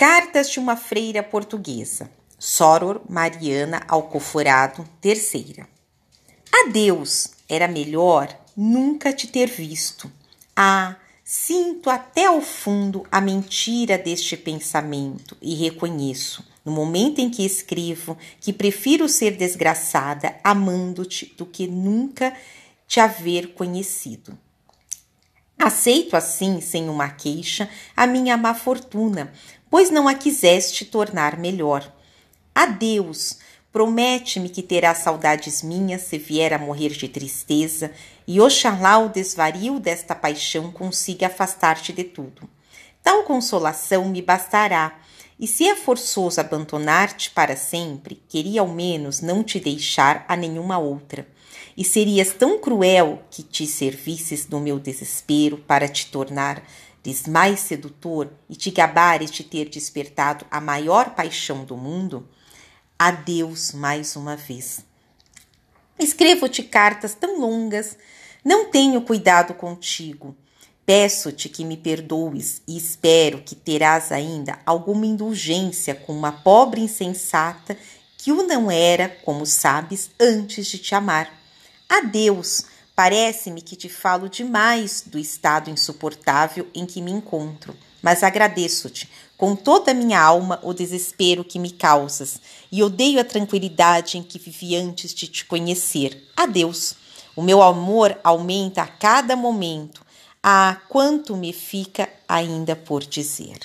Cartas de uma freira portuguesa. Soror Mariana Alcoforado, terceira. Adeus, era melhor nunca te ter visto. Ah, sinto até ao fundo a mentira deste pensamento e reconheço, no momento em que escrevo, que prefiro ser desgraçada amando-te do que nunca te haver conhecido. Aceito assim, sem uma queixa, a minha má fortuna, pois não a quiseste tornar melhor. Adeus, promete-me que terás saudades minhas se vier a morrer de tristeza, e oxalá o desvario desta paixão consiga afastar-te de tudo. Tal consolação me bastará, e se é forçoso abandonar-te para sempre, queria ao menos não te deixar a nenhuma outra. E serias tão cruel que te servisses no meu desespero para te tornar mais sedutor e te gabares de ter despertado a maior paixão do mundo? Adeus mais uma vez. Escrevo-te cartas tão longas, não tenho cuidado contigo. Peço-te que me perdoes e espero que terás ainda alguma indulgência com uma pobre insensata que o não era, como sabes, antes de te amar. Adeus, parece-me que te falo demais do estado insuportável em que me encontro, mas agradeço-te com toda a minha alma o desespero que me causas e odeio a tranquilidade em que vivi antes de te conhecer. Adeus. O meu amor aumenta a cada momento. Ah, quanto me fica ainda por dizer.